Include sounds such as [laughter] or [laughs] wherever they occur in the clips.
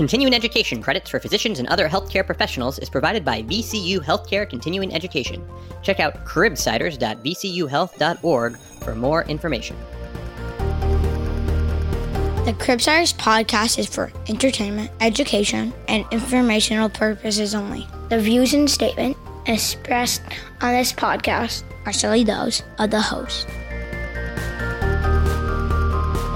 Continuing education credits for physicians and other healthcare professionals is provided by VCU Healthcare Continuing Education. Check out cribsiders.vcuhealth.org for more information. The Cribsiders podcast is for entertainment, education, and informational purposes only. The views and statement expressed on this podcast are solely those of the host.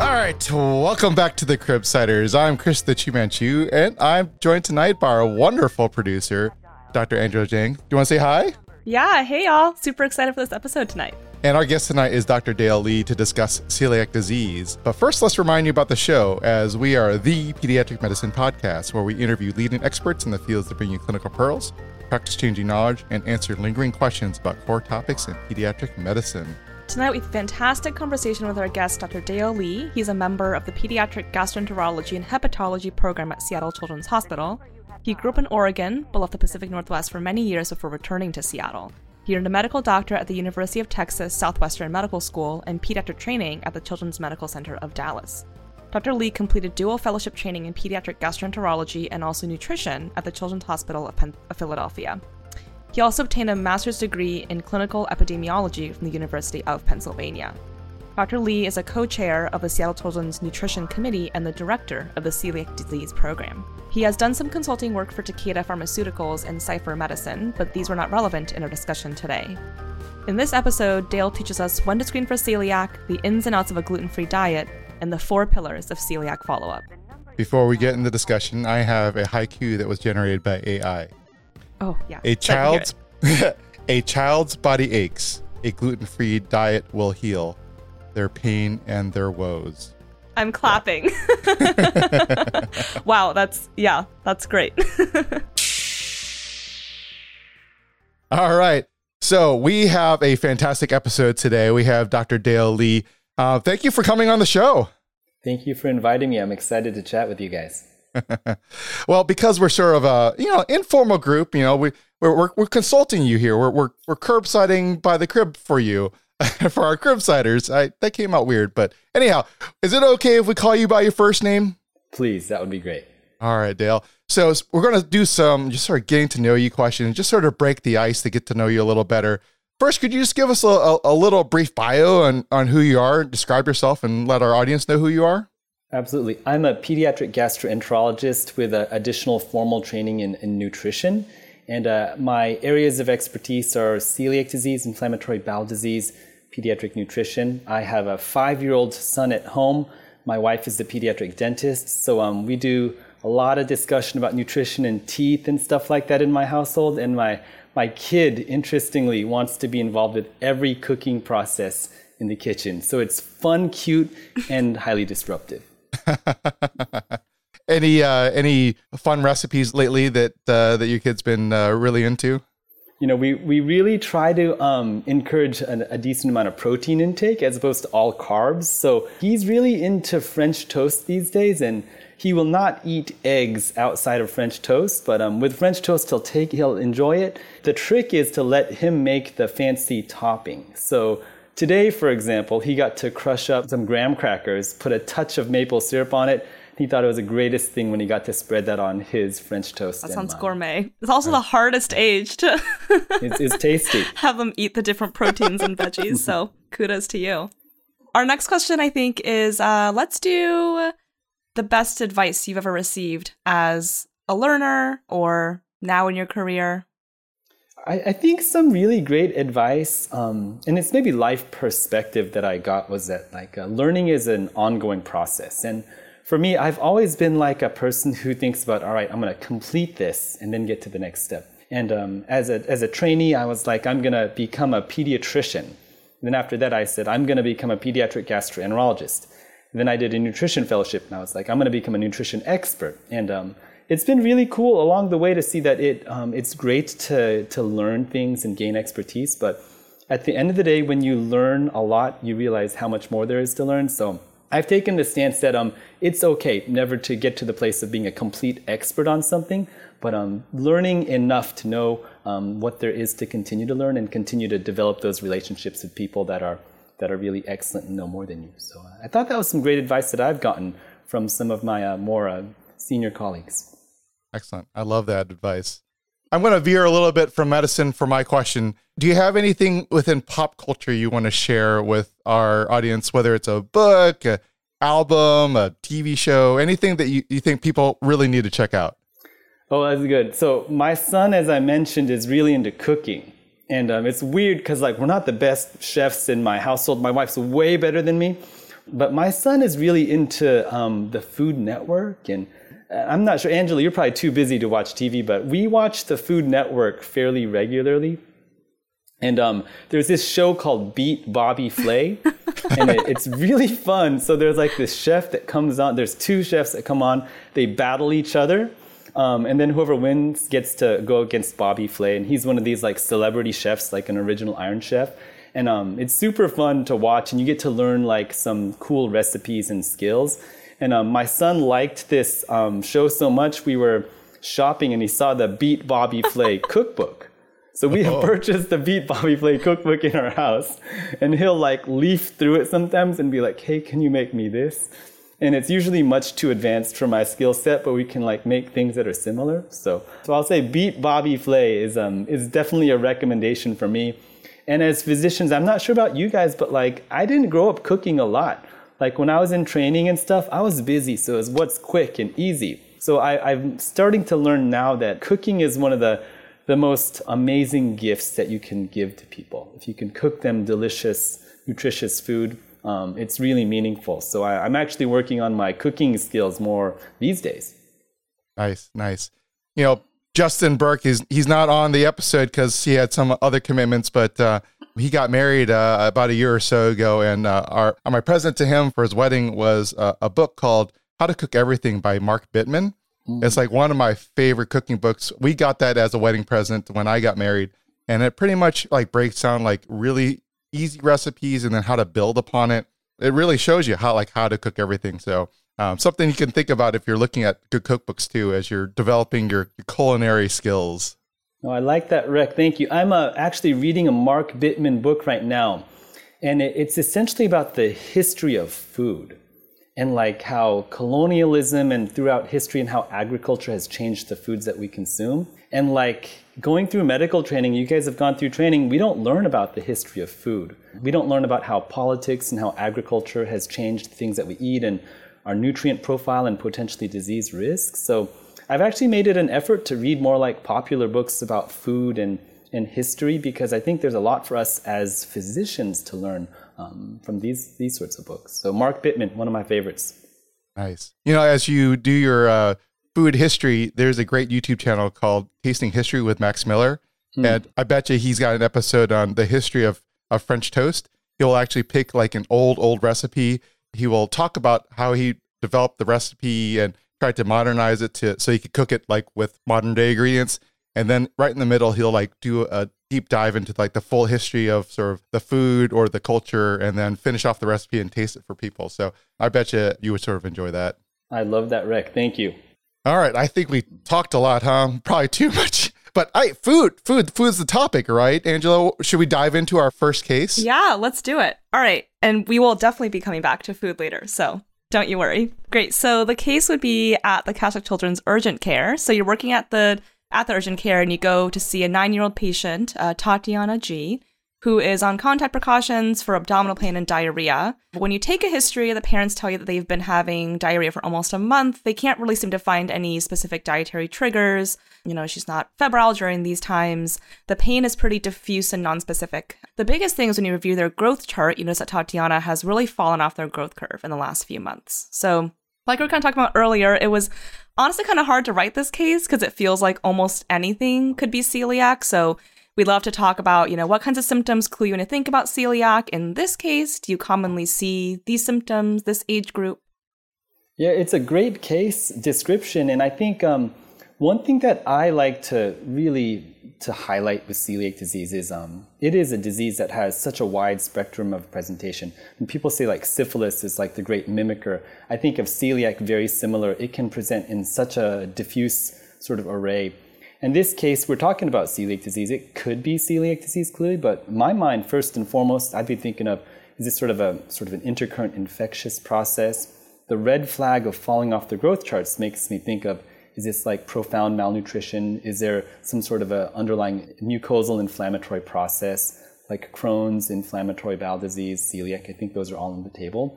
All right, welcome back to the Cribsiders. I'm Chris the Chimanchu, and I'm joined tonight by our wonderful producer, Dr. Andrew Jang. Do you want to say hi? Yeah, hey y'all. Super excited for this episode tonight. And our guest tonight is Dr. Dale Lee to discuss celiac disease. But first, let's remind you about the show, as we are the pediatric medicine podcast where we interview leading experts in the fields that bring you clinical pearls, practice changing knowledge, and answer lingering questions about core topics in pediatric medicine. Tonight, we have a fantastic conversation with our guest, Dr. Dale Lee. He's a member of the Pediatric Gastroenterology and Hepatology program at Seattle Children's Hospital. He grew up in Oregon, but left the Pacific Northwest for many years before returning to Seattle. He earned a medical doctorate at the University of Texas Southwestern Medical School and pediatric training at the Children's Medical Center of Dallas. Dr. Lee completed dual fellowship training in pediatric gastroenterology and also nutrition at the Children's Hospital of, of Philadelphia. He also obtained a master's degree in clinical epidemiology from the University of Pennsylvania. Dr. Lee is a co chair of the Seattle Children's Nutrition Committee and the director of the Celiac Disease Program. He has done some consulting work for Takeda Pharmaceuticals and Cipher Medicine, but these were not relevant in our discussion today. In this episode, Dale teaches us when to screen for celiac, the ins and outs of a gluten free diet, and the four pillars of celiac follow up. Before we get into the discussion, I have a haiku that was generated by AI. Oh, yeah. A child's [laughs] a child's body aches. A gluten-free diet will heal their pain and their woes. I'm clapping. [laughs] wow, that's yeah, that's great. [laughs] All right. So we have a fantastic episode today. We have Dr. Dale Lee. Uh, thank you for coming on the show. Thank you for inviting me. I'm excited to chat with you guys. [laughs] well, because we're sort of a you know informal group, you know we we're we're, we're consulting you here. We're we're we're curbsiding by the crib for you [laughs] for our cribsiders. I that came out weird, but anyhow, is it okay if we call you by your first name? Please, that would be great. All right, Dale. So we're going to do some just sort of getting to know you questions, just sort of break the ice to get to know you a little better. First, could you just give us a, a, a little brief bio on, on who you are, describe yourself, and let our audience know who you are? Absolutely. I'm a pediatric gastroenterologist with uh, additional formal training in, in nutrition. And uh, my areas of expertise are celiac disease, inflammatory bowel disease, pediatric nutrition. I have a five year old son at home. My wife is a pediatric dentist. So um, we do a lot of discussion about nutrition and teeth and stuff like that in my household. And my, my kid, interestingly, wants to be involved with every cooking process in the kitchen. So it's fun, cute, and highly disruptive. [laughs] any uh, any fun recipes lately that uh, that your kid's been uh, really into? You know, we, we really try to um, encourage a, a decent amount of protein intake as opposed to all carbs. So he's really into French toast these days, and he will not eat eggs outside of French toast. But um, with French toast, he'll take he'll enjoy it. The trick is to let him make the fancy topping. So Today, for example, he got to crush up some graham crackers, put a touch of maple syrup on it. He thought it was the greatest thing when he got to spread that on his French toast. That sounds mine. gourmet. It's also right. the hardest age to it's, it's tasty. [laughs] have them eat the different proteins and veggies. So [laughs] kudos to you. Our next question, I think, is uh, let's do the best advice you've ever received as a learner or now in your career. I, I think some really great advice, um, and it's maybe life perspective that I got was that like uh, learning is an ongoing process. And for me, I've always been like a person who thinks about, all right, I'm going to complete this and then get to the next step. And um, as, a, as a trainee, I was like, I'm going to become a pediatrician. And then after that, I said, I'm going to become a pediatric gastroenterologist. And then I did a nutrition fellowship, and I was like, I'm going to become a nutrition expert. And um, it's been really cool along the way to see that it um, it's great to to learn things and gain expertise, but at the end of the day, when you learn a lot, you realize how much more there is to learn. So I've taken the stance that um, it's okay never to get to the place of being a complete expert on something, but um, learning enough to know um, what there is to continue to learn and continue to develop those relationships with people that are that are really excellent and know more than you. So uh, I thought that was some great advice that I've gotten from some of my uh, more uh, senior colleagues. Excellent. I love that advice. I'm going to veer a little bit from medicine for my question. Do you have anything within pop culture you want to share with our audience, whether it's a book, an album, a TV show, anything that you, you think people really need to check out? Oh, that's good. So, my son, as I mentioned, is really into cooking. And um, it's weird because, like, we're not the best chefs in my household. My wife's way better than me. But my son is really into um, the Food Network and I'm not sure, Angela, you're probably too busy to watch TV, but we watch the Food Network fairly regularly. And um, there's this show called Beat Bobby Flay, [laughs] and it, it's really fun. So there's like this chef that comes on. There's two chefs that come on. They battle each other, um, and then whoever wins gets to go against Bobby Flay. And he's one of these like celebrity chefs, like an original Iron Chef. And um, it's super fun to watch, and you get to learn like some cool recipes and skills. And um, my son liked this um, show so much, we were shopping and he saw the Beat Bobby Flay [laughs] cookbook. So we have oh. purchased the Beat Bobby Flay cookbook in our house, and he'll like leaf through it sometimes and be like, "Hey, can you make me this?" And it's usually much too advanced for my skill set, but we can like make things that are similar. So, so I'll say Beat Bobby Flay is um is definitely a recommendation for me. And as physicians, I'm not sure about you guys, but like I didn't grow up cooking a lot like when I was in training and stuff, I was busy. So it's what's quick and easy. So I, I'm starting to learn now that cooking is one of the the most amazing gifts that you can give to people. If you can cook them delicious, nutritious food, um, it's really meaningful. So I, I'm actually working on my cooking skills more these days. Nice, nice. You know, Justin Berk is he's not on the episode because he had some other commitments, but uh, he got married uh, about a year or so ago, and uh, our my present to him for his wedding was uh, a book called "How to Cook Everything" by Mark Bittman. Mm. It's like one of my favorite cooking books. We got that as a wedding present when I got married, and it pretty much like breaks down like really easy recipes and then how to build upon it. It really shows you how like how to cook everything. So um, something you can think about if you're looking at good cookbooks too, as you're developing your, your culinary skills. I like that, Rick. Thank you. I'm uh, actually reading a Mark Bittman book right now, and it's essentially about the history of food and like how colonialism and throughout history and how agriculture has changed the foods that we consume. And like going through medical training, you guys have gone through training, we don't learn about the history of food. We don't learn about how politics and how agriculture has changed the things that we eat and our nutrient profile and potentially disease risk. So I've actually made it an effort to read more like popular books about food and, and history because I think there's a lot for us as physicians to learn um, from these these sorts of books. So Mark Bittman, one of my favorites. Nice. You know, as you do your uh, food history, there's a great YouTube channel called Tasting History with Max Miller, hmm. and I bet you he's got an episode on the history of, of French toast. He'll actually pick like an old old recipe. He will talk about how he developed the recipe and tried to modernize it to so he could cook it like with modern day ingredients. And then right in the middle, he'll like do a deep dive into like the full history of sort of the food or the culture, and then finish off the recipe and taste it for people. So I bet you you would sort of enjoy that. I love that, Rick. Thank you. All right, I think we talked a lot, huh? [laughs] Probably too much. But I food, food, food's the topic, right? Angela, should we dive into our first case? Yeah, let's do it. All right. And we will definitely be coming back to food later. So don't you worry. Great. So the case would be at the Catholic Children's Urgent Care. So you're working at the at the urgent care and you go to see a nine-year-old patient, uh, Tatiana G who is on contact precautions for abdominal pain and diarrhea. When you take a history, the parents tell you that they've been having diarrhea for almost a month. They can't really seem to find any specific dietary triggers. You know, she's not febrile during these times. The pain is pretty diffuse and nonspecific. The biggest thing is when you review their growth chart, you notice that Tatiana has really fallen off their growth curve in the last few months. So, like we were kind of talking about earlier, it was honestly kind of hard to write this case because it feels like almost anything could be celiac. So we love to talk about, you know, what kinds of symptoms clue you in to think about celiac. In this case, do you commonly see these symptoms, this age group? Yeah, it's a great case description. And I think um, one thing that I like to really to highlight with celiac disease is um, it is a disease that has such a wide spectrum of presentation. When people say like syphilis is like the great mimicker, I think of celiac very similar. It can present in such a diffuse sort of array. In this case, we're talking about celiac disease. It could be celiac disease clearly, but my mind, first and foremost, I'd be thinking of is this sort of a sort of an intercurrent infectious process? the red flag of falling off the growth charts makes me think of is this like profound malnutrition? Is there some sort of a underlying mucosal inflammatory process like Crohn's, inflammatory bowel disease, celiac? I think those are all on the table.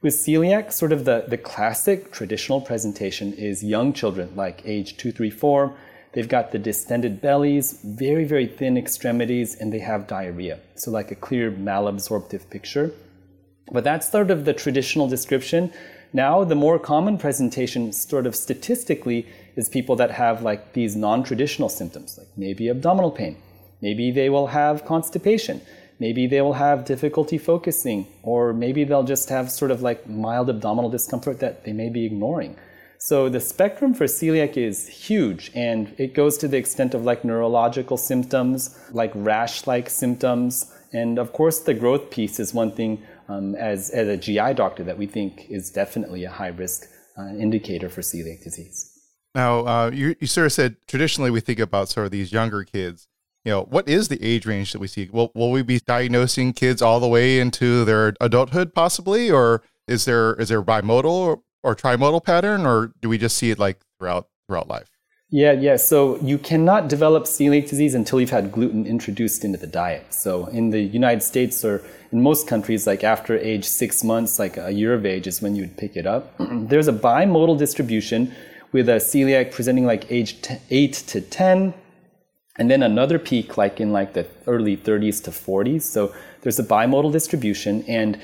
With celiac, sort of the, the classic traditional presentation is young children, like age two, three, four. They've got the distended bellies, very, very thin extremities, and they have diarrhea. So, like a clear malabsorptive picture. But that's sort of the traditional description. Now, the more common presentation, sort of statistically, is people that have like these non traditional symptoms, like maybe abdominal pain. Maybe they will have constipation. Maybe they will have difficulty focusing, or maybe they'll just have sort of like mild abdominal discomfort that they may be ignoring. So the spectrum for celiac is huge, and it goes to the extent of like neurological symptoms, like rash like symptoms. And of course, the growth piece is one thing um, as, as a GI doctor that we think is definitely a high risk uh, indicator for celiac disease. Now, uh, you, you sort of said traditionally we think about sort of these younger kids you know, what is the age range that we see? Will, will we be diagnosing kids all the way into their adulthood possibly? Or is there, is there bimodal or, trimodal pattern, or do we just see it like throughout, throughout life? Yeah, yeah. So you cannot develop celiac disease until you've had gluten introduced into the diet. So in the United States or in most countries, like after age six months, like a year of age is when you would pick it up. [clears throat] There's a bimodal distribution with a celiac presenting like age t- 8 to 10, and then another peak like in like the early 30s to 40s so there's a bimodal distribution and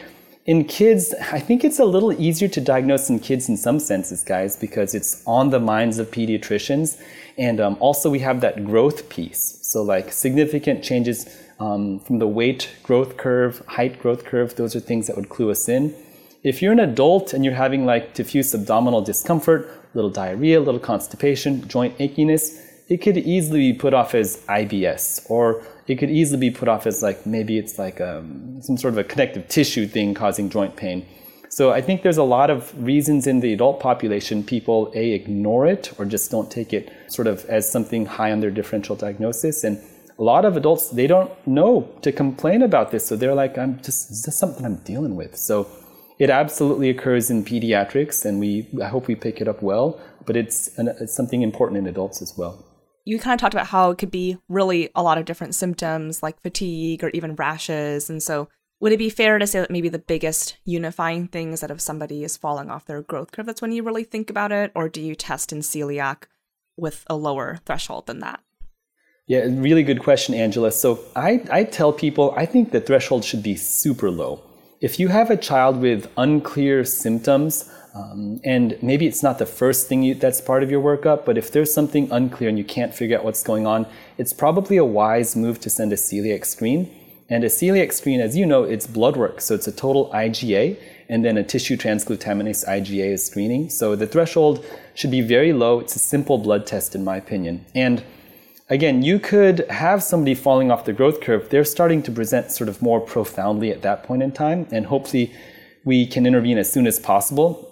in kids i think it's a little easier to diagnose in kids in some senses guys because it's on the minds of pediatricians. And um, also we have that growth piece. So like significant changes um, from the weight growth curve height growth curve those are things that would clue us in. If you're an adult and you're having like diffuse abdominal discomfort little diarrhea little constipation joint achiness it could easily be put off as IBS, or it could easily be put off as like maybe it's like um, some sort of a connective tissue thing causing joint pain. So I think there's a lot of reasons in the adult population people a ignore it or just don't take it sort of as something high on their differential diagnosis and a lot of adults they don't know to complain about this so they're like I'm just this is something I'm dealing with. So it absolutely occurs in pediatrics and we I hope we pick it up well, but it's, an, it's something important in adults as well you kind of talked about how it could be really a lot of different symptoms like fatigue or even rashes. And so, would it be fair to say that maybe the biggest unifying thing is that if somebody is falling off their growth curve, that's when you really think about it? Or do you test in celiac with a lower threshold than that? Yeah, really good question, Angela. So I, I tell people I think the threshold should be super low. If you have a child with unclear symptoms, um, and maybe it's not the first thing you, that's part of your workup, but if there's something unclear and you can't figure out what's going on, it's probably a wise move to send a celiac screen. And a celiac screen, as you know, it's blood work. So it's a total IgA and then a tissue transglutaminase IgA is screening. So the threshold should be very low. It's a simple blood test, in my opinion. And again, you could have somebody falling off the growth curve. They're starting to present sort of more profoundly at that point in time. And hopefully, we can intervene as soon as possible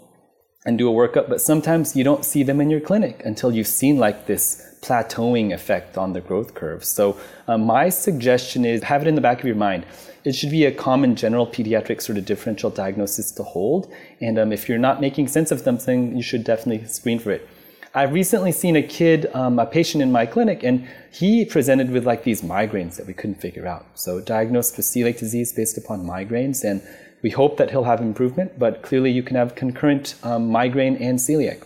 and do a workup, but sometimes you don't see them in your clinic until you've seen like this plateauing effect on the growth curve. So, uh, my suggestion is have it in the back of your mind. It should be a common general pediatric sort of differential diagnosis to hold. And um, if you're not making sense of something, you should definitely screen for it. I've recently seen a kid, um, a patient in my clinic, and he presented with like these migraines that we couldn't figure out. So, diagnosed with celiac disease based upon migraines. And we hope that he'll have improvement, but clearly you can have concurrent um, migraine and celiac.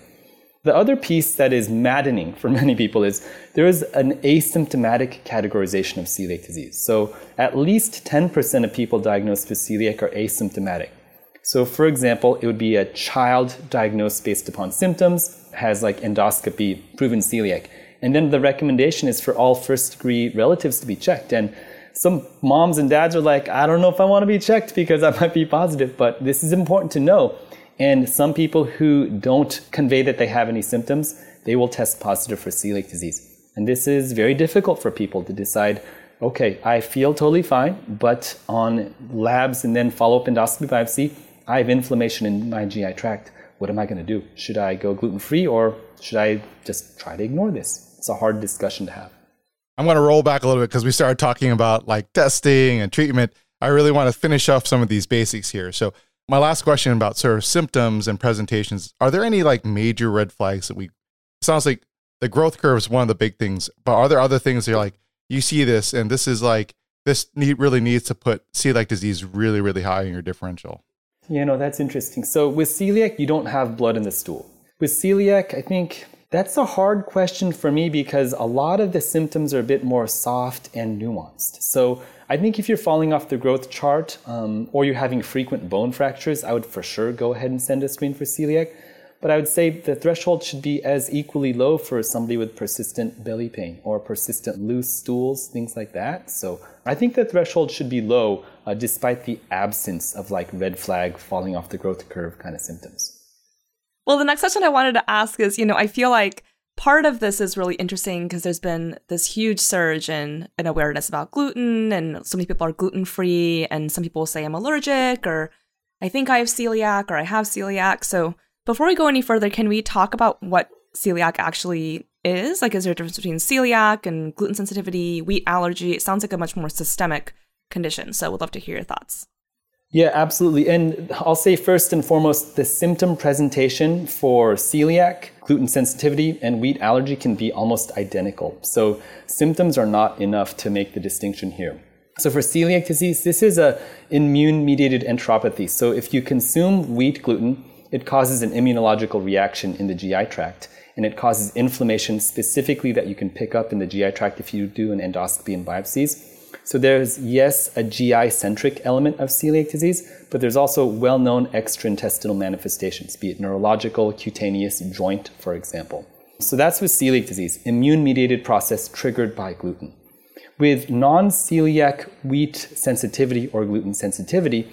The other piece that is maddening for [laughs] many people is there is an asymptomatic categorization of celiac disease. So at least 10% of people diagnosed with celiac are asymptomatic. So for example, it would be a child diagnosed based upon symptoms, has like endoscopy, proven celiac. And then the recommendation is for all first degree relatives to be checked. And some moms and dads are like, I don't know if I want to be checked because I might be positive, but this is important to know. And some people who don't convey that they have any symptoms, they will test positive for celiac disease. And this is very difficult for people to decide, okay, I feel totally fine, but on labs and then follow up endoscopy biopsy, I have inflammation in my GI tract. What am I going to do? Should I go gluten free or should I just try to ignore this? It's a hard discussion to have. I'm going to roll back a little bit because we started talking about like testing and treatment. I really want to finish off some of these basics here. So, my last question about sort of symptoms and presentations are there any like major red flags that we sounds like the growth curve is one of the big things but are there other things that you're like you see this and this is like this need, really needs to put celiac disease really really high in your differential you know that's interesting so with celiac you don't have blood in the stool with celiac i think that's a hard question for me because a lot of the symptoms are a bit more soft and nuanced so I think if you're falling off the growth chart um, or you're having frequent bone fractures, I would for sure go ahead and send a screen for celiac. But I would say the threshold should be as equally low for somebody with persistent belly pain or persistent loose stools, things like that. So I think the threshold should be low uh, despite the absence of like red flag falling off the growth curve kind of symptoms. Well, the next question I wanted to ask is you know, I feel like part of this is really interesting because there's been this huge surge in, in awareness about gluten, and so many people are gluten free, and some people say I'm allergic, or I think I have celiac, or I have celiac. So before we go any further, can we talk about what celiac actually is? Like, is there a difference between celiac and gluten sensitivity, wheat allergy? It sounds like a much more systemic condition. So, we'd love to hear your thoughts. Yeah, absolutely. And I'll say first and foremost, the symptom presentation for celiac, gluten sensitivity, and wheat allergy can be almost identical. So symptoms are not enough to make the distinction here. So for celiac disease, this is a immune-mediated enteropathy. So if you consume wheat gluten, it causes an immunological reaction in the GI tract, and it causes inflammation specifically that you can pick up in the GI tract if you do an endoscopy and biopsies. So there's, yes, a GI centric element of celiac disease, but there's also well known extraintestinal manifestations, be it neurological, cutaneous, joint, for example. So that's with celiac disease, immune mediated process triggered by gluten. With non celiac wheat sensitivity or gluten sensitivity,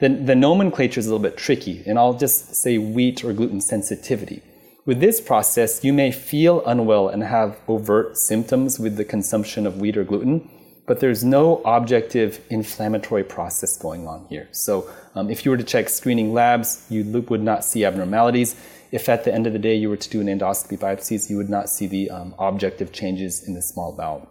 the, the nomenclature is a little bit tricky, and I'll just say wheat or gluten sensitivity. With this process, you may feel unwell and have overt symptoms with the consumption of wheat or gluten, but there's no objective inflammatory process going on here. So um, if you were to check screening labs, you would not see abnormalities. If at the end of the day you were to do an endoscopy biopsies, you would not see the um, objective changes in the small bowel.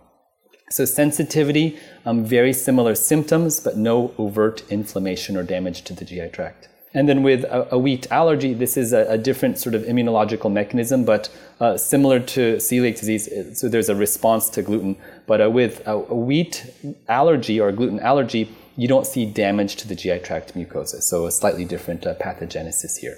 So sensitivity, um, very similar symptoms, but no overt inflammation or damage to the GI tract. And then with a, a wheat allergy, this is a, a, different sort of immunological mechanism, but uh, similar to celiac disease. So there's a response to gluten. But uh, with a, a, wheat allergy or gluten allergy, you don't see damage to the GI tract mucosa. So a slightly different uh, pathogenesis here.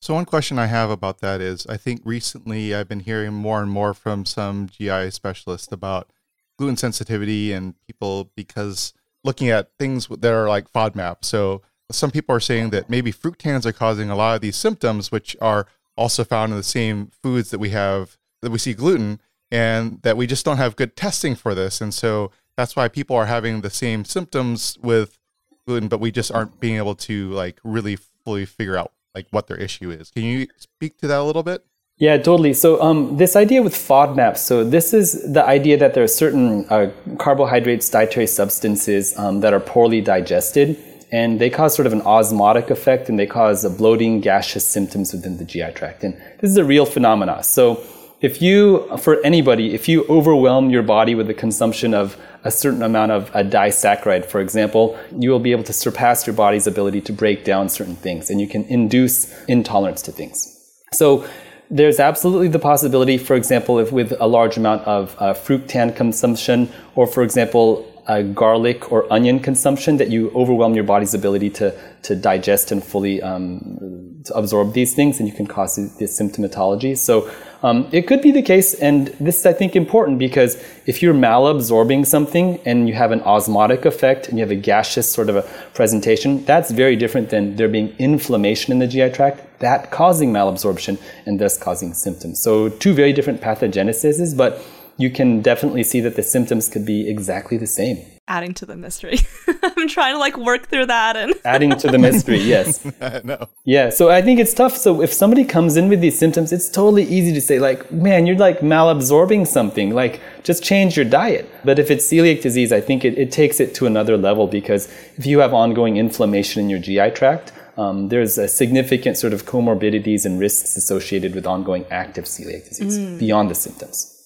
So one question I have about that is, I think recently I've been hearing more and more from some GI specialists about gluten sensitivity and people because looking at things that are like FODMAP. So some people are saying that maybe fructans are causing a lot of these symptoms, which are also found in the same foods that we have that we see gluten, and that we just don't have good testing for this, and so that's why people are having the same symptoms with gluten, but we just aren't being able to like really fully figure out like what their issue is. Can you speak to that a little bit? Yeah, totally. So um, this idea with FODMAPs, so this is the idea that there are certain uh, carbohydrates, dietary substances um, that are poorly digested and they cause sort of an osmotic effect and they cause bloating, gaseous symptoms within the GI tract. And this is a real phenomena. So if you, for anybody, if you overwhelm your body with the consumption of a certain amount of a disaccharide, for example, you will be able to surpass your body's ability to break down certain things and you can induce intolerance to things. So there's absolutely the possibility, for example, if with a large amount of uh, fructan consumption, or for example, garlic or onion consumption that you overwhelm your body's ability to, to digest and fully um, to absorb these things, and you can cause this symptomatology. So um, it could be the case, and this is, I think, important because if you're malabsorbing something and you have an osmotic effect and you have a gaseous sort of a presentation, that's very different than there being inflammation in the GI tract, that causing malabsorption and thus causing symptoms. So two very different pathogeneses, but you can definitely see that the symptoms could be exactly the same. Adding to the mystery. [laughs] I'm trying to like work through that and [laughs] adding to the mystery, yes. [laughs] no. Yeah, so I think it's tough. So if somebody comes in with these symptoms, it's totally easy to say like, man, you're like malabsorbing something. Like just change your diet. But if it's celiac disease, I think it, it takes it to another level because if you have ongoing inflammation in your GI tract, um, there's a significant sort of comorbidities and risks associated with ongoing active celiac disease mm. beyond the symptoms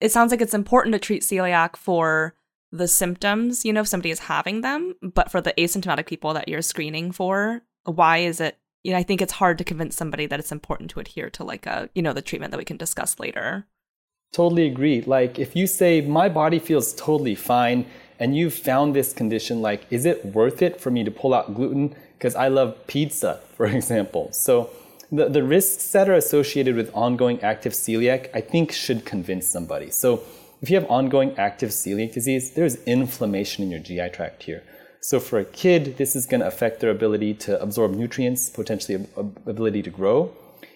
it sounds like it's important to treat celiac for the symptoms, you know, if somebody is having them, but for the asymptomatic people that you're screening for, why is it you know, I think it's hard to convince somebody that it's important to adhere to like a, you know, the treatment that we can discuss later. Totally agree. Like if you say my body feels totally fine and you've found this condition, like is it worth it for me to pull out gluten because I love pizza, [laughs] for example. So the, the risks that are associated with ongoing active celiac, I think should convince somebody. So if you have ongoing active celiac disease, there's inflammation in your GI tract here. So for a kid, this is going to affect their ability to absorb nutrients, potentially ability to grow.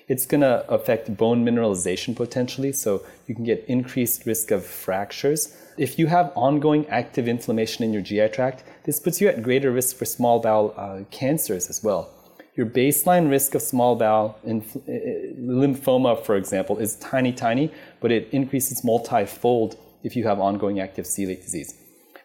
It's going to affect bone mineralization potentially, so you can get increased risk of fractures. If you have ongoing active inflammation in your GI tract, this puts you at greater risk for small bowel uh, cancers as well. Your baseline risk of small bowel inf- eh, eh, lymphoma, for example, is tiny, tiny, but it increases multifold if you have ongoing active celiac disease.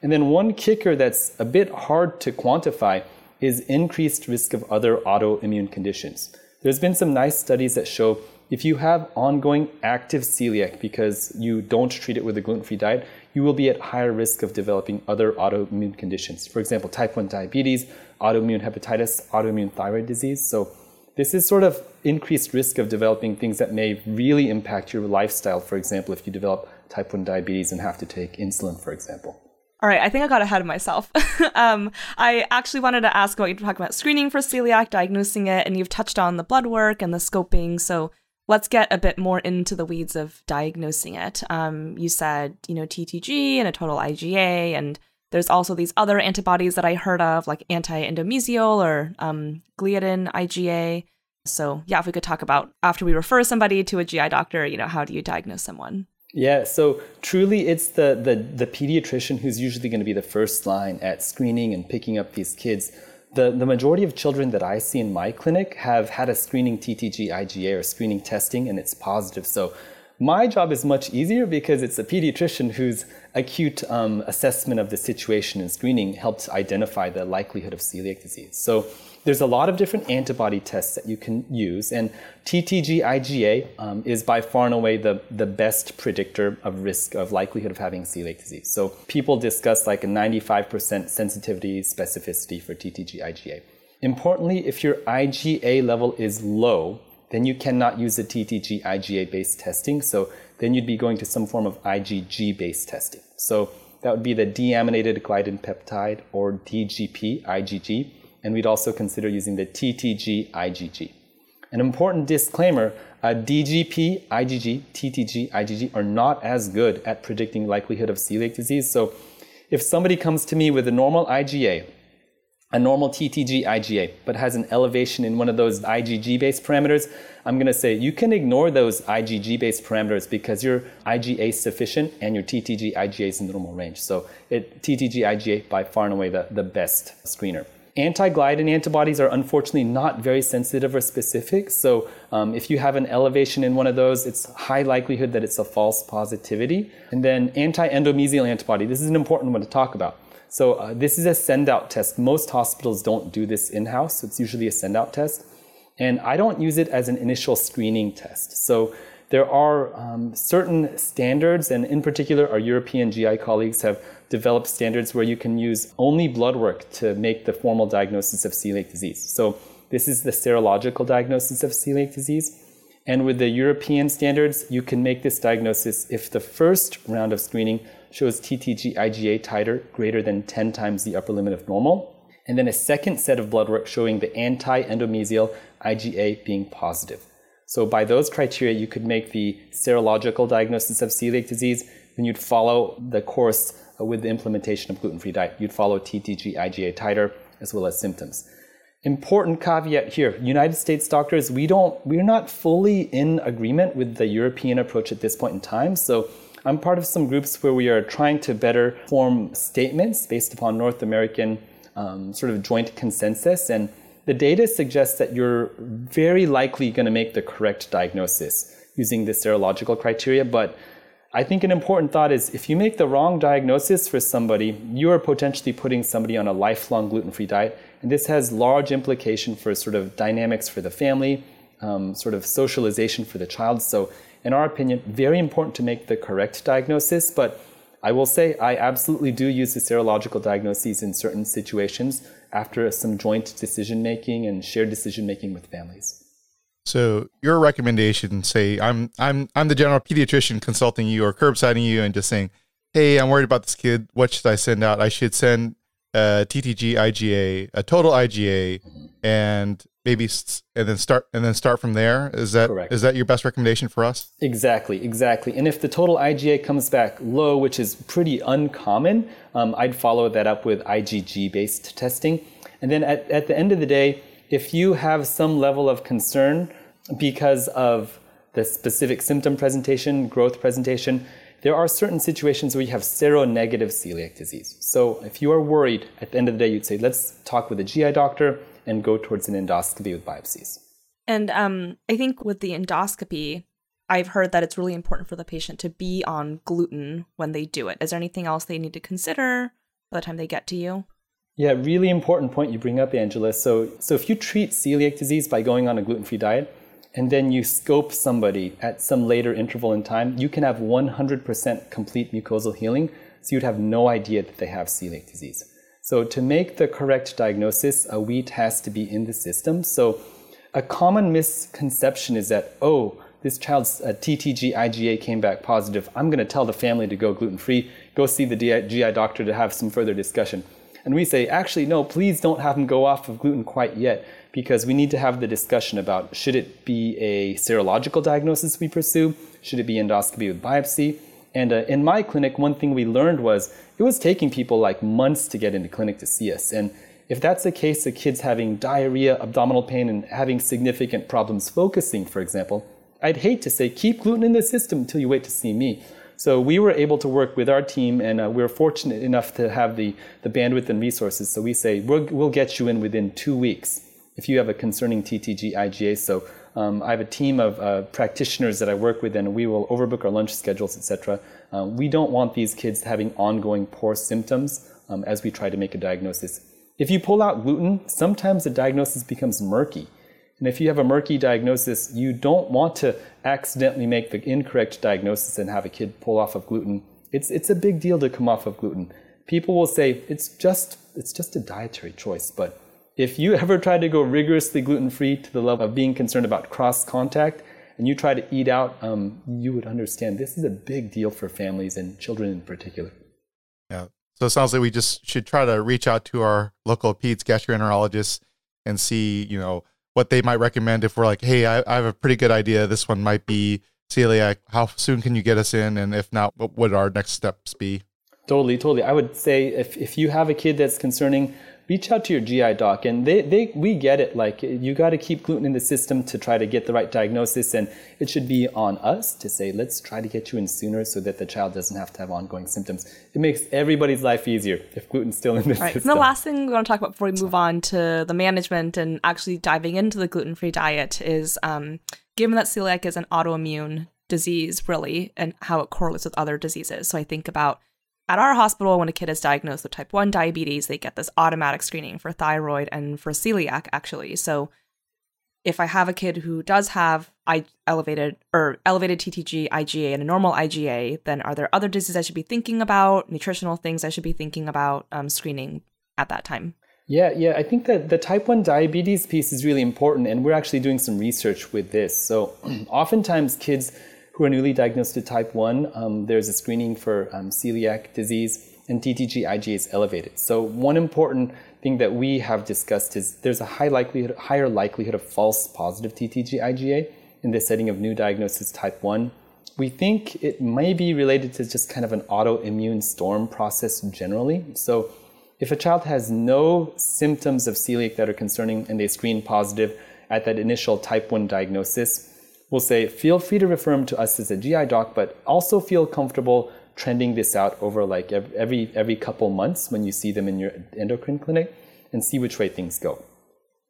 And then one kicker that's a bit hard to quantify is increased risk of other autoimmune conditions. There's been some nice studies that show if you have ongoing active celiac because you don't treat it with a gluten free diet, you will be at higher risk of developing other autoimmune conditions. For example, type 1 diabetes, autoimmune hepatitis, autoimmune thyroid disease. So, this is sort of increased risk of developing things that may really impact your lifestyle. For example, if you develop type 1 diabetes and have to take insulin, for example. All right, I think I got ahead of myself. [laughs] um, I actually wanted to ask about you talking about screening for celiac, diagnosing it, and you've touched on the blood work and the scoping. So let's get a bit more into the weeds of diagnosing it. Um, you said, you know, TTG and a total IgA, and there's also these other antibodies that I heard of, like anti-endomysial or um, gliadin IgA. So yeah, if we could talk about after we refer somebody to a GI doctor, you know, how do you diagnose someone? Yeah, so truly it's the, the, the pediatrician who's usually going to be the first line at screening and picking up these kids. The, the majority of children that I see in my clinic have had a screening TTG IgA or screening testing and it's positive. So my job is much easier because it's a pediatrician whose acute um, assessment of the situation and screening helps identify the likelihood of celiac disease. So there's a lot of different antibody tests that you can use, and TTG IgA um, is by far and away the, the best predictor of risk of likelihood of having celiac disease. So people discuss like a 95% sensitivity specificity for TTG IgA. Importantly, if your IgA level is low, then you cannot use the TTG IgA based testing. So then you'd be going to some form of IgG based testing. So that would be the deamidated gliadin peptide or DGP IgG and we'd also consider using the TTG IgG. An important disclaimer DGP, IgG, TTG, IgG are not as good at predicting likelihood of celiac disease. So if somebody comes to me with a normal IgA, a normal TTG IgA, but has an elevation in one of those IgG based parameters, I'm going to say you can ignore those IgG based parameters because your IgA is sufficient and your TTG IgA is in the normal range. So it, TTG IgA by far and away the, the best screener. Anti-gliadin antibodies are unfortunately not very sensitive or specific. So um, if you have an elevation in one of those, it's high likelihood that it's a false positivity. And then anti-endomysial antibody. This is an important one to talk about. So uh, this is a send-out test. Most hospitals don't do this in-house. So it's usually a send-out test. And I don't use it as an initial screening test. So there are um, certain standards, and in particular, our European GI colleagues have developed standards where you can use only blood work to make the formal diagnosis of celiac disease. So this is the serological diagnosis of celiac disease. And with the European standards, you can make this diagnosis if the first round of screening shows TTG IgA titer greater than 10 times the upper limit of normal, and then a second set of blood work showing the anti endomysial IgA being positive. So, by those criteria, you could make the serological diagnosis of celiac disease, then you'd follow the course uh, with the implementation of gluten-free diet. You'd follow TTG IgA titer as well as symptoms. Important caveat here: United States doctors, we don't, we're not fully in agreement with the European approach at this point in time. So I'm part of some groups where we are trying to better form statements based upon North American um, sort of joint consensus. And the data suggests that you're very likely going to make the correct diagnosis using the serological criteria, but I think an important thought is if you make the wrong diagnosis for somebody, you are potentially putting somebody on a lifelong gluten free diet. And this has large implication for sort of dynamics for the family, um, sort of socialization for the child. So, in our opinion, very important to make the correct diagnosis. But I will say I absolutely do use the serological diagnoses in certain situations after some joint decision making and shared decision making with families. So your recommendation, say I'm I'm I'm the general pediatrician consulting you or curbsiding you and just saying, hey, I'm worried about this kid. What should I send out? I should send a TTG IgA, a total IgA, and maybe and then start and then start from there. Is that is that your best recommendation for us? Exactly, exactly. And if the total IgA comes back low, which is pretty uncommon, um, I'd follow that up with IgG based testing. And then at, at the end of the day, if you have some level of concern because of the specific symptom presentation, growth presentation, there are certain situations where you have seronegative celiac disease. So if you are worried, at the end of the day, you'd say, let's talk with a GI doctor and go towards an endoscopy with biopsies. And um, I think with the endoscopy, I've heard that it's really important for the patient to be on gluten when they do it. Is there anything else they need to consider by the time they get to you? Yeah, really important point you bring up, Angela. So, so if you treat celiac disease by going on a gluten-free diet, and then you scope somebody at some later interval in time, you can have 100% complete mucosal healing. So you'd have no idea that they have celiac disease. So to make the correct diagnosis, a wheat has to be in the system. So a common misconception is that, oh, this child's uh, TTG IgA came back positive. I'm going to tell the family to go gluten free, go see the GI doctor to have some further discussion. And we say, actually, no, please don't have them go off of gluten quite yet because we need to have the discussion about should it be a serological diagnosis we pursue? Should it be endoscopy with biopsy? And uh, in my clinic, one thing we learned was it was taking people like months to get into clinic to see us. And if that's the case, the kid's having diarrhea, abdominal pain, and having significant problems focusing, for example, I'd hate to say keep gluten in the system until you wait to see me. So we were able to work with our team, and uh, we are fortunate enough to have the, the bandwidth and resources. So we say we'll, we'll get you in within two weeks if you have a concerning TTG IgA. So um, I have a team of uh, practitioners that I work with, and we will overbook our lunch schedules, etc. Uh, we don't want these kids having ongoing poor symptoms um, as we try to make a diagnosis. If you pull out gluten, sometimes the diagnosis becomes murky. And if you have a murky diagnosis, you don't want to accidentally make the incorrect diagnosis and have a kid pull off of gluten. It's, it's a big deal to come off of gluten. People will say it's just, it's just a dietary choice. But if you ever try to go rigorously gluten free to the level of being concerned about cross contact, and you try to eat out, um, you would understand this is a big deal for families and children in particular. Yeah. So it sounds like we just should try to reach out to our local peds gastroenterologists and see, you know, what they might recommend if we're like, hey, I, I, have a pretty good idea. This one might be celiac. How soon can you get us in? And if not, what would our next steps be? Totally, totally. I would say if, if you have a kid that's concerning, reach out to your GI doc. And they, they we get it. Like you got to keep gluten in the system to try to get the right diagnosis. And it should be on us to say, let's try to get you in sooner so that the child doesn't have to have ongoing symptoms. It makes everybody's life easier if gluten's still in the right. system. And the last thing we want to talk about before we move on to the management and actually diving into the gluten-free diet is um, given that celiac is an autoimmune disease, really, and how it correlates with other diseases. So I think about at our hospital, when a kid is diagnosed with type 1 diabetes, they get this automatic screening for thyroid and for celiac, actually. So if I have a kid who does have I- elevated or elevated TTG, IgA, and a normal IgA, then are there other diseases I should be thinking about, nutritional things I should be thinking about um, screening at that time? Yeah, yeah, I think that the type 1 diabetes piece is really important, and we're actually doing some research with this. So, [clears throat] oftentimes, kids who are newly diagnosed with type 1, um, there's a screening for um, celiac disease, and TTG IgA is elevated. So, one important thing that we have discussed is there's a high likelihood, higher likelihood of false positive TTG IgA in the setting of new diagnosis type 1. We think it may be related to just kind of an autoimmune storm process generally. So, if a child has no symptoms of celiac that are concerning and they screen positive at that initial type 1 diagnosis, we'll say, feel free to refer them to us as a GI doc, but also feel comfortable trending this out over like every, every couple months when you see them in your endocrine clinic and see which way things go.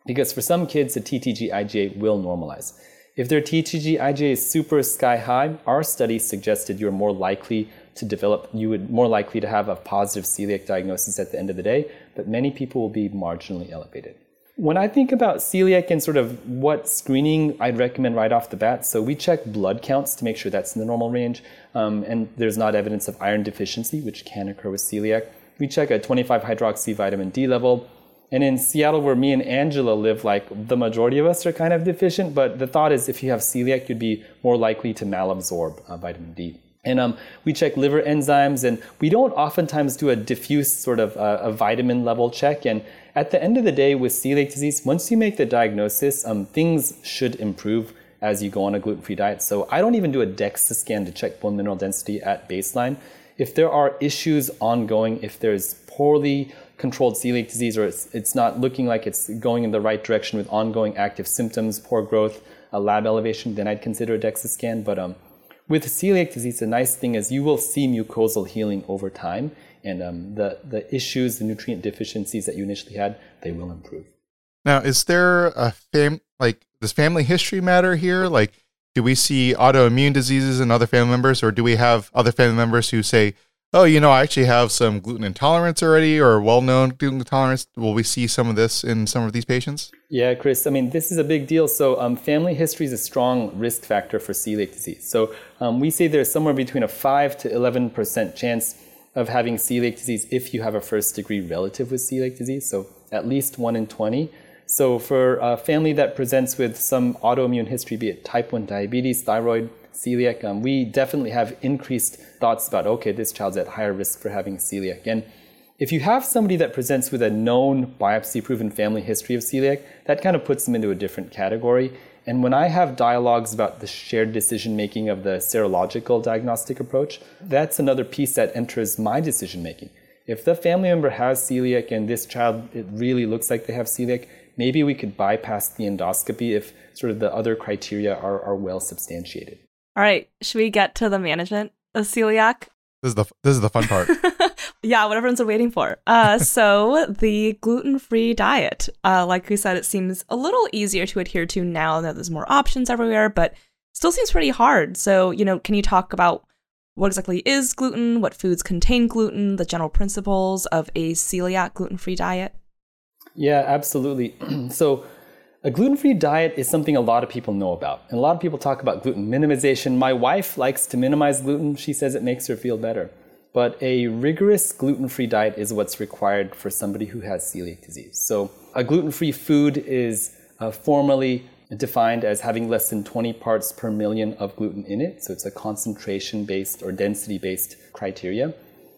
Because for some kids, the TTG IgA will normalize. If their TTG IgA is super sky high, our study suggested you're more likely to develop, you would more likely to have a positive celiac diagnosis at the end of the day, but many people will be marginally elevated. When I think about celiac and sort of what screening I'd recommend right off the bat, so we check blood counts to make sure that's in the normal range, um, and there's not evidence of iron deficiency, which can occur with celiac. We check a 25 hydroxy vitamin D level. And in Seattle, where me and Angela live, like the majority of us are kind of deficient, but the thought is if you have celiac, you'd be more likely to malabsorb uh, vitamin D. And um, we check liver enzymes, and we don't oftentimes do a diffuse sort of uh, a vitamin level check. And at the end of the day, with celiac disease, once you make the diagnosis, um, things should improve as you go on a gluten free diet. So I don't even do a DEXA scan to check bone mineral density at baseline. If there are issues ongoing, if there's poorly controlled celiac disease or it's, it's not looking like it's going in the right direction with ongoing active symptoms, poor growth, a lab elevation, then I'd consider a DEXA scan. But um, with celiac disease, the nice thing is you will see mucosal healing over time, and um, the, the issues, the nutrient deficiencies that you initially had, they will improve. Now, is there a fam like does family history matter here? Like, do we see autoimmune diseases in other family members, or do we have other family members who say, "Oh, you know, I actually have some gluten intolerance already, or well-known gluten intolerance"? Will we see some of this in some of these patients? Yeah, Chris. I mean, this is a big deal. So, um, family history is a strong risk factor for celiac disease. So, um, we say there's somewhere between a 5 to 11% chance of having celiac disease if you have a first degree relative with celiac disease. So, at least 1 in 20. So, for a family that presents with some autoimmune history, be it type 1 diabetes, thyroid, celiac, um, we definitely have increased thoughts about okay, this child's at higher risk for having celiac. And if you have somebody that presents with a known biopsy proven family history of celiac, that kind of puts them into a different category. And when I have dialogues about the shared decision making of the serological diagnostic approach, that's another piece that enters my decision making. If the family member has celiac and this child, it really looks like they have celiac, maybe we could bypass the endoscopy if sort of the other criteria are, are well substantiated. All right, should we get to the management of celiac? This is the this is the fun part. [laughs] yeah, what everyone's been waiting for. Uh, [laughs] so the gluten-free diet, uh, like we said, it seems a little easier to adhere to now that there's more options everywhere, but still seems pretty hard. So, you know, can you talk about what exactly is gluten, what foods contain gluten, the general principles of a celiac gluten-free diet? Yeah, absolutely. [clears throat] so a gluten-free diet is something a lot of people know about. And a lot of people talk about gluten minimization. My wife likes to minimize gluten. She says it makes her feel better. But a rigorous gluten-free diet is what's required for somebody who has celiac disease. So a gluten-free food is uh, formally defined as having less than 20 parts per million of gluten in it. So it's a concentration-based or density-based criteria.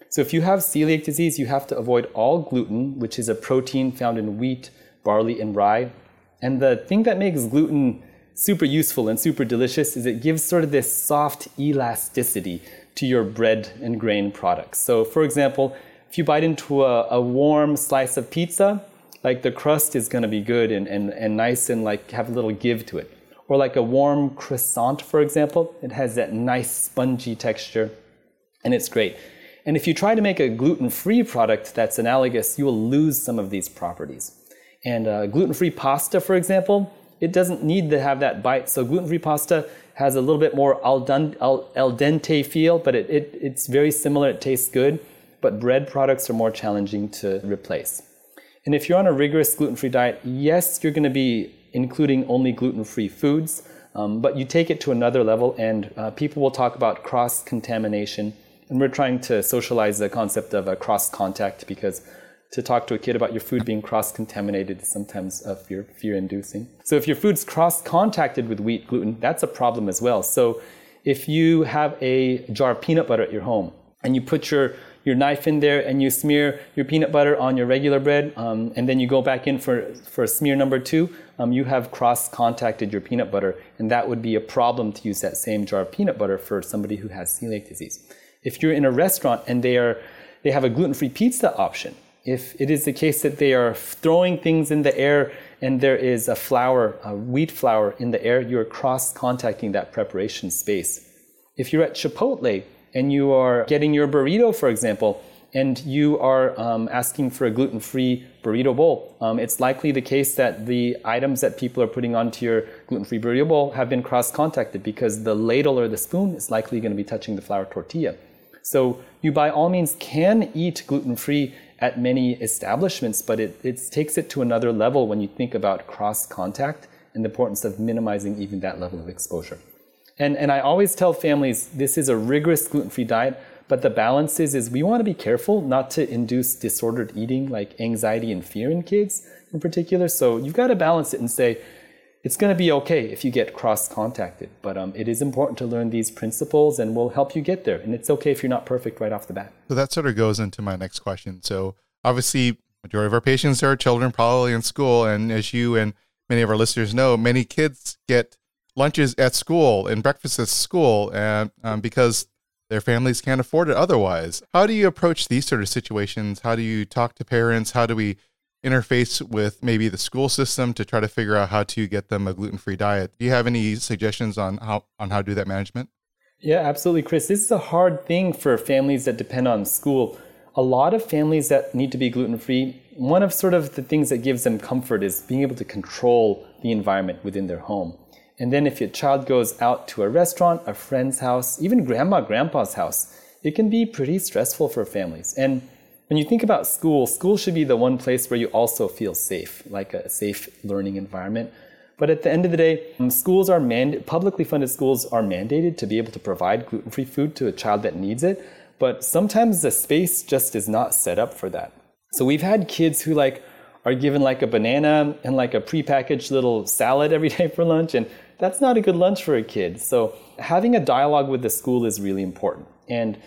So if you have celiac disease, you have to avoid all gluten, which is a protein found in wheat, barley, and rye. And the thing that makes gluten super useful and super delicious is it gives sort of this soft elasticity to your bread and grain products. So, for example, if you bite into a, a warm slice of pizza, like the crust is going to be good and, and, and nice and like have a little give to it. Or like a warm croissant, for example, it has that nice spongy texture and it's great. And if you try to make a gluten free product that's analogous, you will lose some of these properties. And uh, gluten free pasta, for example, it doesn't need to have that bite. So gluten free pasta has a little bit more al, dente feel, but it, it, it's very similar. It tastes good. But bread products are more challenging to replace. And if you're on a rigorous gluten free diet, yes, you're going to be including only gluten free foods, um, but you take it to another level, and uh, people will talk about cross contamination. And we're trying to socialize the concept of a cross contact because to talk to a kid about your food being cross contaminated is sometimes uh, fear fear inducing. So if your food's cross contacted with wheat gluten, that's a problem as well. So if you have a jar of peanut butter at your home and you put your your knife in there and you smear your peanut butter on your regular bread, um, and then you go back in for, for smear number two, um, you have cross contacted your peanut butter, and that would be a problem to use that same jar of peanut butter for somebody who has celiac disease. If you're in a restaurant and they are they have a gluten-free pizza option, if it is the case that they are throwing things in the air and there is a flour, a wheat flour in the air, you're cross contacting that preparation space. If you're at Chipotle and you are getting your burrito, for example, and you are um, asking for a gluten free burrito bowl, um, it's likely the case that the items that people are putting onto your gluten free burrito bowl have been cross contacted because the ladle or the spoon is likely going to be touching the flour tortilla. So you by all means can eat gluten free at many establishments, but it, it takes it to another level when you think about cross contact and the importance of minimizing even that level of exposure. And, and I always tell families this is a rigorous gluten free diet, but the balance is, is we want to be careful not to induce disordered eating like anxiety and fear in kids in particular. So you've got to balance it and say, it's going to be okay if you get cross contacted, but um, it is important to learn these principles and will help you get there. And it's okay if you're not perfect right off the bat. So that sort of goes into my next question. So obviously, majority of our patients are children, probably in school, and as you and many of our listeners know, many kids get lunches at school and breakfasts at school, and um, because their families can't afford it otherwise. How do you approach these sort of situations? How do you talk to parents? How do we interface with maybe the school system to try to figure out how to get them a gluten-free diet. Do you have any suggestions on how on how to do that management? Yeah, absolutely, Chris. This is a hard thing for families that depend on school. A lot of families that need to be gluten-free, one of sort of the things that gives them comfort is being able to control the environment within their home. And then if your child goes out to a restaurant, a friend's house, even grandma, grandpa's house, it can be pretty stressful for families. And when you think about school, school should be the one place where you also feel safe, like a safe learning environment. But at the end of the day, um, schools are mand- publicly funded schools are mandated to be able to provide gluten-free food to a child that needs it. But sometimes the space just is not set up for that. So we've had kids who like are given like a banana and like a prepackaged little salad every [laughs] day for lunch, and that's not a good lunch for a kid. So having a dialogue with the school is really important. And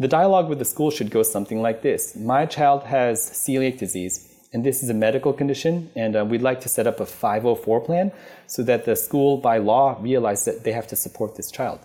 the dialogue with the school should go something like this My child has celiac disease, and this is a medical condition, and uh, we'd like to set up a 504 plan so that the school, by law, realizes that they have to support this child.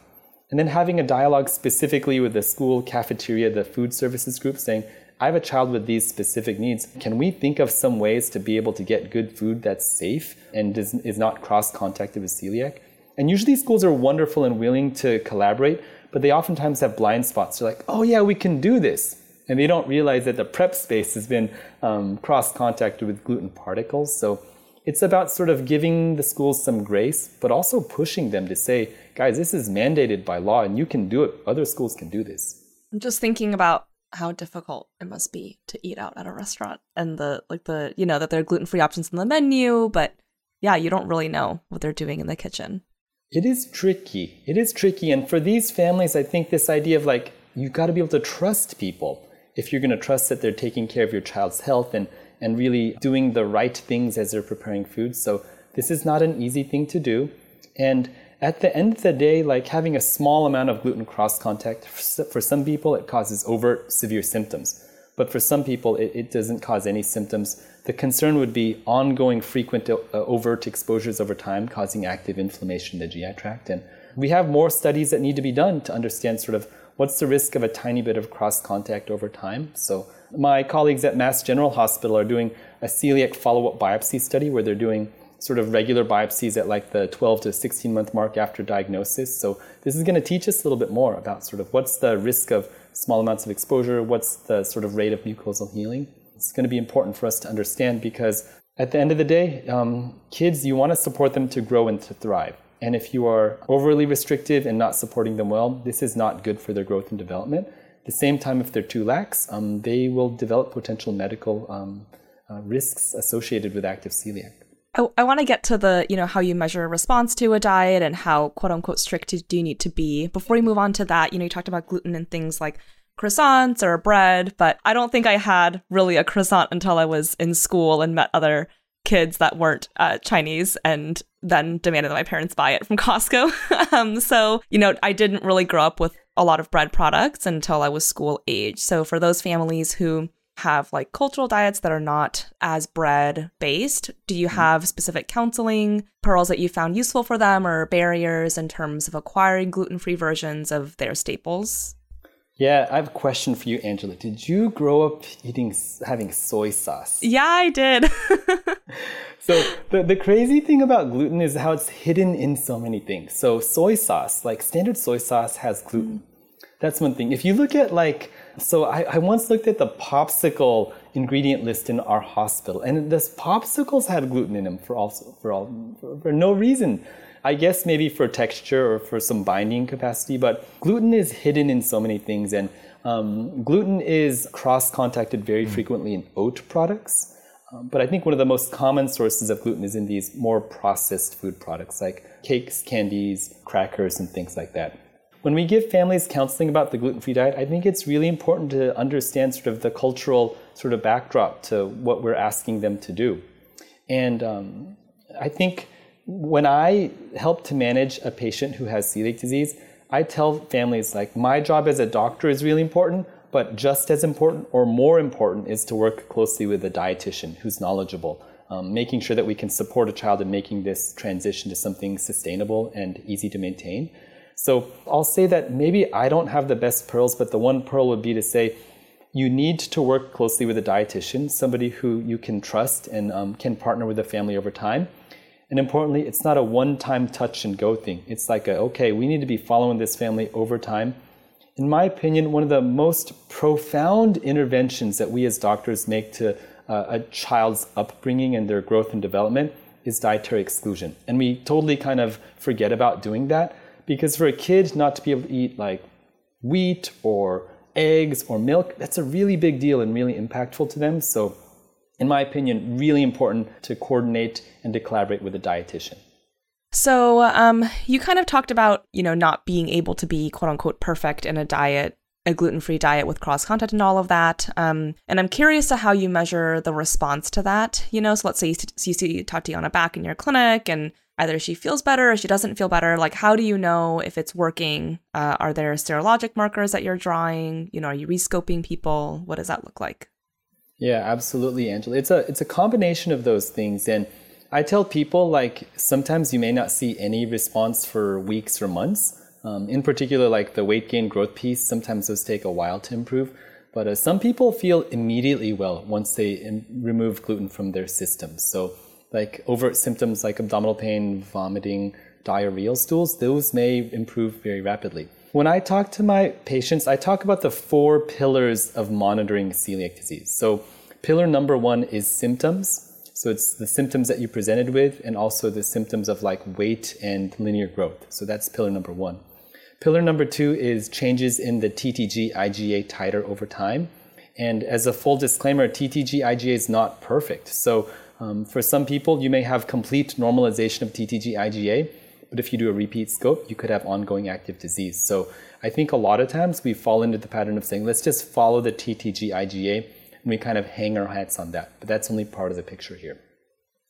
And then having a dialogue specifically with the school cafeteria, the food services group, saying, I have a child with these specific needs. Can we think of some ways to be able to get good food that's safe and is, is not cross contacted with celiac? And usually schools are wonderful and willing to collaborate, but they oftentimes have blind spots. They're like, oh yeah, we can do this. And they don't realize that the prep space has been um, cross contacted with gluten particles. So it's about sort of giving the schools some grace, but also pushing them to say, guys, this is mandated by law and you can do it. Other schools can do this. I'm just thinking about how difficult it must be to eat out at a restaurant and the like the you know that there are gluten-free options in the menu but yeah you don't really know what they're doing in the kitchen it is tricky. It is tricky. And for these families, I think this idea of like, you've got to be able to trust people. If you're going to trust that they're taking care of your child's health and, and really doing the right things as they're preparing food. So this is not an easy thing to do. And at the end of the day, like having a small amount of gluten cross contact, for some people, it causes overt severe symptoms. But for some people, it, it doesn't cause any symptoms. The concern would be ongoing frequent uh, overt exposures over time causing active inflammation in the GI tract. And we have more studies that need to be done to understand sort of what's the risk of a tiny bit of cross contact over time. So my colleagues at Mass General Hospital are doing a celiac follow-up biopsy study where they're doing sort of regular biopsies at like the 12 to 16 month mark after diagnosis. So this is going to teach us a little bit more about sort of what's the risk of small amounts of exposure, what's the sort of rate of mucosal healing. It's going to be important for us to understand because at the end of the day, um, kids, you want to support them to grow and to thrive. And if you are overly restrictive and not supporting them well, this is not good for their growth and development. At the same time, if they're too lax, um, they will develop potential medical um, uh, risks associated with active celiac. I, I want to get to the, you know, how you measure a response to a diet and how quote unquote strict do you need to be. Before we move on to that, you know, you talked about gluten and things like croissants or bread, but I don't think I had really a croissant until I was in school and met other kids that weren't uh, Chinese and then demanded that my parents buy it from [laughs] Costco. [laughs] um, so, you know, I didn't really grow up with a lot of bread products until I was school age. So, for those families who have like cultural diets that are not as bread based, do you mm-hmm. have specific counseling pearls that you found useful for them or barriers in terms of acquiring gluten free versions of their staples? Yeah, I have a question for you, Angela. Did you grow up eating having soy sauce? Yeah, I did. [laughs] so the, the crazy thing about gluten is how it's hidden in so many things. So soy sauce, like standard soy sauce has gluten. Mm. That's one thing. If you look at like so I, I once looked at the popsicle ingredient list in our hospital, and this popsicles had gluten in them for also for all for, for no reason. I guess maybe for texture or for some binding capacity, but gluten is hidden in so many things. And Um, gluten is cross contacted very frequently in oat products. Um, but I think one of the most common sources of gluten is in these more processed food products like cakes, candies, crackers, and things like that. When we give families counseling about the gluten free diet, I think it's really important to understand sort of the cultural sort of backdrop to what we're asking them to do. And um, I think when I help to manage a patient who has celiac disease, I tell families like my job as a doctor is really important, but just as important or more important is to work closely with a dietitian who's knowledgeable, um, making sure that we can support a child in making this transition to something sustainable and easy to maintain. So I'll say that maybe I don't have the best pearls, but the one pearl would be to say you need to work closely with a dietitian, somebody who you can trust and um, can partner with the family over time. And importantly, it's not a one time touch and go thing. It's like, a, okay, we need to be following this family over time in my opinion, one of the most profound interventions that we as doctors make to uh, a child's upbringing and their growth and development is dietary exclusion. And we totally kind of forget about doing that because for a kid not to be able to eat like wheat or eggs or milk, that's a really big deal and really impactful to them. So, in my opinion, really important to coordinate and to collaborate with a dietitian. So, um, you kind of talked about, you know, not being able to be quote unquote perfect in a diet, a gluten free diet with cross content and all of that. Um, and I'm curious to how you measure the response to that. You know, so let's say you, you see Tatiana back in your clinic and either she feels better or she doesn't feel better. Like, how do you know if it's working? Uh, are there serologic markers that you're drawing? You know, are you rescoping people? What does that look like? Yeah, absolutely, Angela. It's a it's a combination of those things and I tell people like sometimes you may not see any response for weeks or months. Um, in particular, like the weight gain growth piece, sometimes those take a while to improve. But uh, some people feel immediately well once they Im- remove gluten from their system. So, like overt symptoms like abdominal pain, vomiting, diarrheal stools, those may improve very rapidly. When I talk to my patients, I talk about the four pillars of monitoring celiac disease. So, pillar number one is symptoms. So it's the symptoms that you presented with and also the symptoms of like weight and linear growth. So that's pillar number one. Pillar number two is changes in the TTG IgA titer over time. And as a full disclaimer, TTG IgA is not perfect. So um, for some people, you may have complete normalization of TTG IgA, but if you do a repeat scope, you could have ongoing active disease. So I think a lot of times we fall into the pattern of saying, let's just follow the TTG IgA and we kind of hang our hats on that. But that's only part of the picture here.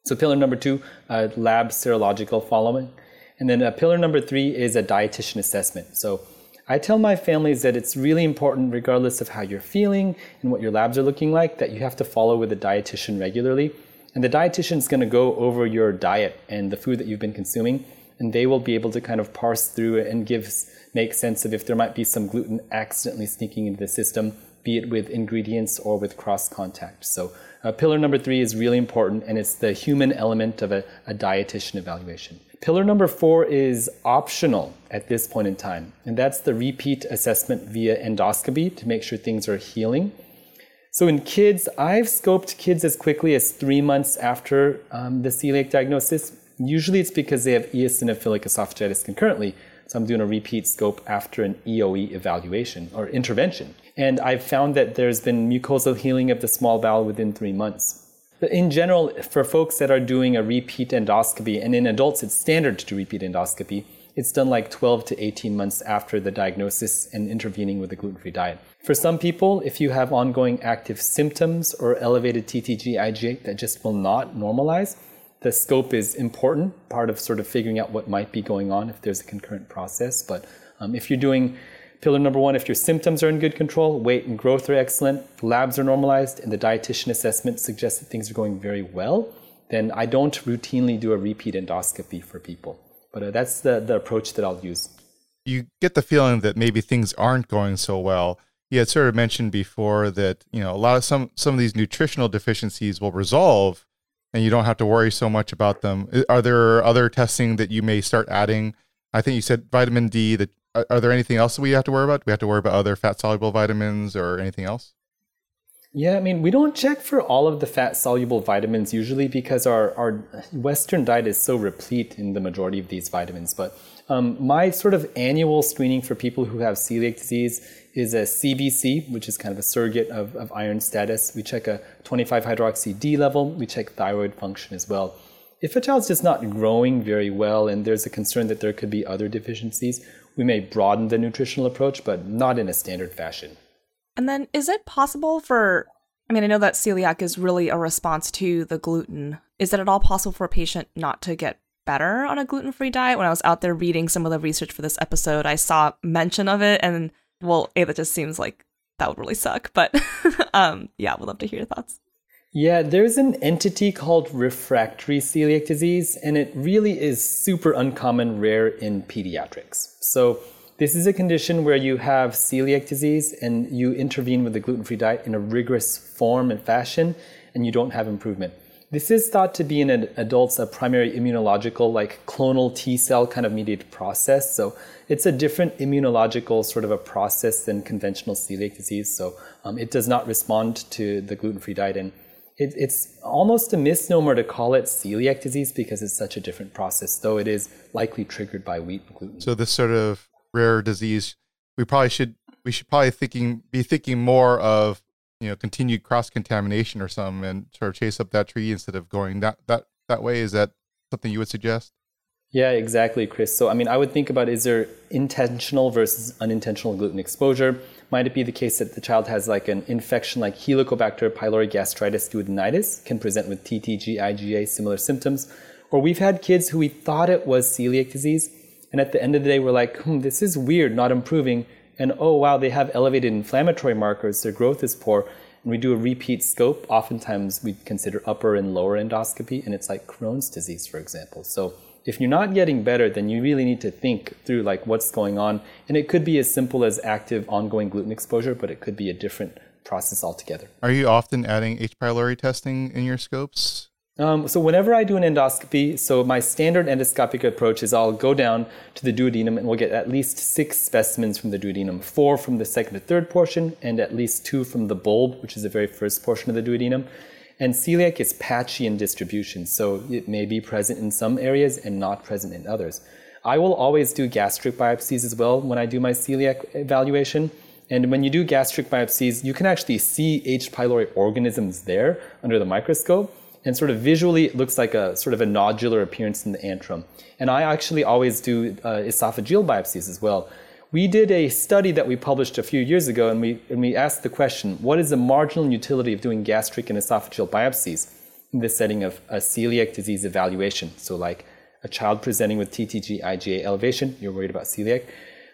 So pillar number two, uh, lab serological following. And then uh, pillar number three is a dietitian assessment. So I tell my families that it's really important, regardless of how you're feeling and what your labs are looking like, that you have to follow with a dietitian regularly. And the dietitian is going to go over your diet and the food that you've been consuming, and they will be able to kind of parse through it and give make sense of if there might be some gluten accidentally sneaking into the system be it with ingredients or with cross contact. So, uh, pillar number three is really important, and it's the human element of a, a dietitian evaluation. Pillar number four is optional at this point in time, and that's the repeat assessment via endoscopy to make sure things are healing. So, in kids, I've scoped kids as quickly as three months after um, the celiac diagnosis. Usually, it's because they have eosinophilic esophagitis concurrently. So, I'm doing a repeat scope after an EOE evaluation or intervention. And I've found that there's been mucosal healing of the small bowel within three months. But in general, for folks that are doing a repeat endoscopy, and in adults it's standard to do repeat endoscopy, it's done like 12 to 18 months after the diagnosis and intervening with a gluten free diet. For some people, if you have ongoing active symptoms or elevated TTG IgA that just will not normalize, the scope is important, part of sort of figuring out what might be going on if there's a concurrent process. But um, if you're doing Pillar number one, if your symptoms are in good control, weight and growth are excellent, labs are normalized, and the dietitian assessment suggests that things are going very well, then I don't routinely do a repeat endoscopy for people. But uh, that's the, the approach that I'll use. You get the feeling that maybe things aren't going so well. You had sort of mentioned before that, you know, a lot of some, some of these nutritional deficiencies will resolve and you don't have to worry so much about them. Are there other testing that you may start adding? I think you said vitamin D, that are, there anything else that we have to worry about? Do we have to worry about other fat soluble vitamins or anything else? Yeah, I mean, we don't check for all of the fat soluble vitamins usually because our, our Western diet is so replete in the majority of these vitamins. But um, my sort of annual screening for people who have celiac disease is a CBC, which is kind of a surrogate of, of iron status. We check a 25 hydroxy D level, we check thyroid function as well. If a child's just not growing very well and there's a concern that there could be other deficiencies, we may broaden the nutritional approach, but not in a standard fashion. And then is it possible for I mean, I know that celiac is really a response to the gluten. Is it at all possible for a patient not to get better on a gluten-free diet? When I was out there reading some of the research for this episode, I saw mention of it and well, A, that just seems like that would really suck. But [laughs] um, yeah, would love to hear your thoughts. Yeah, there's an entity called refractory celiac disease, and it really is super uncommon, rare in pediatrics. So this is a condition where you have celiac disease and you intervene with the gluten free diet in a rigorous form and fashion, and you don't have improvement. This is thought to be in adults a primary immunological, like clonal T cell kind of mediated process. So it's a different immunological sort of a process than conventional celiac disease. So um, it does not respond to the gluten free diet. And it, it's almost a misnomer to call it celiac disease because it's such a different process, though it is likely triggered by wheat and gluten. So this sort of rare disease, we probably should we should probably thinking be thinking more of you know continued cross contamination or something and sort of chase up that tree instead of going that that that way. Is that something you would suggest? Yeah, exactly, Chris. So I mean, I would think about is there intentional versus unintentional gluten exposure? Might it be the case that the child has like an infection like Helicobacter pylori gastritis duodenitis, can present with TTG, IgA, similar symptoms? Or we've had kids who we thought it was celiac disease, and at the end of the day, we're like, hmm, this is weird, not improving. And oh, wow, they have elevated inflammatory markers, their growth is poor. And we do a repeat scope. Oftentimes, we consider upper and lower endoscopy, and it's like Crohn's disease, for example. So, if you're not getting better, then you really need to think through like what's going on. And it could be as simple as active ongoing gluten exposure, but it could be a different process altogether. Are you often adding H. pylori testing in your scopes? Um, so whenever I do an endoscopy, so my standard endoscopic approach is I'll go down to the duodenum and we'll get at least six specimens from the duodenum, four from the second to third portion, and at least two from the bulb, which is the very first portion of the duodenum. And celiac is patchy in distribution, so it may be present in some areas and not present in others. I will always do gastric biopsies as well when I do my celiac evaluation. And when you do gastric biopsies, you can actually see H. pylori organisms there under the microscope and sort of visually it looks like a sort of a nodular appearance in the antrum. And I actually always do uh, esophageal biopsies as well. We did a study that we published a few years ago, and we, and we asked the question what is the marginal utility of doing gastric and esophageal biopsies in the setting of a celiac disease evaluation? So, like a child presenting with TTG IgA elevation, you're worried about celiac.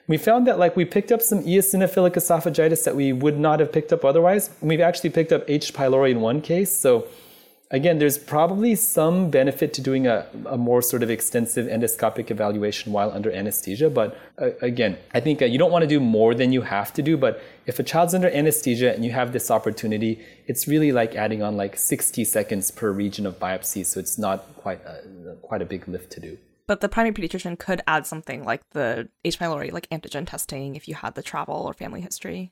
We found that like we picked up some eosinophilic esophagitis that we would not have picked up otherwise. And we've actually picked up H. pylori in one case. So Again, there's probably some benefit to doing a, a more sort of extensive endoscopic evaluation while under anesthesia. But uh, again, I think uh, you don't want to do more than you have to do. But if a child's under anesthesia and you have this opportunity, it's really like adding on like 60 seconds per region of biopsy. So it's not quite a, quite a big lift to do. But the primary pediatrician could add something like the H. pylori, like antigen testing, if you had the travel or family history.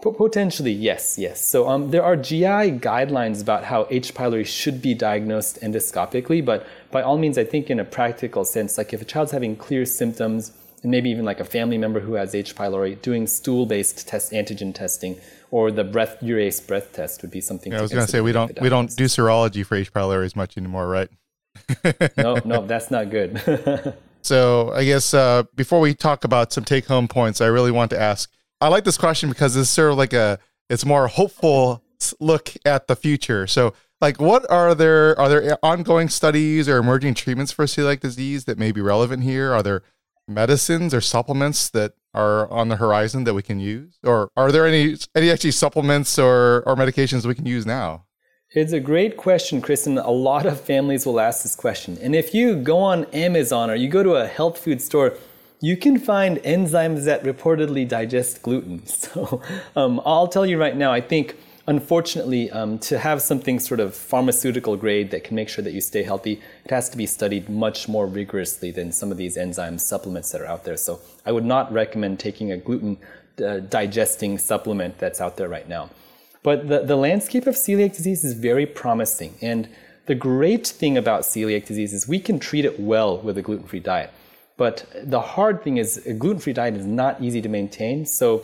Potentially, yes, yes. So um, there are GI guidelines about how H. pylori should be diagnosed endoscopically, but by all means, I think in a practical sense, like if a child's having clear symptoms, and maybe even like a family member who has H. pylori, doing stool-based test antigen testing or the breath urease breath test would be something. Yeah, I was going to say we don't we don't do serology for H. pylori as much anymore, right? [laughs] no, no, that's not good. [laughs] so I guess uh, before we talk about some take-home points, I really want to ask I like this question because it's sort of like a it's more hopeful look at the future. So, like, what are there are there ongoing studies or emerging treatments for celiac disease that may be relevant here? Are there medicines or supplements that are on the horizon that we can use, or are there any any actually supplements or or medications we can use now? It's a great question, Kristen. A lot of families will ask this question. And if you go on Amazon or you go to a health food store, you can find enzymes that reportedly digest gluten. [laughs] So um, I'll tell you right now, I think unfortunately, um, to have something sort of pharmaceutical grade that can make sure that you stay healthy, it has to be studied much more rigorously than some of these enzyme supplements that are out there. So I would not recommend taking a gluten uh, digesting supplement that's out there right now. But the, the landscape of celiac disease is very promising. And the great thing about celiac disease is we can treat it well with a gluten free diet. But the hard thing is, a gluten free diet is not easy to maintain. So,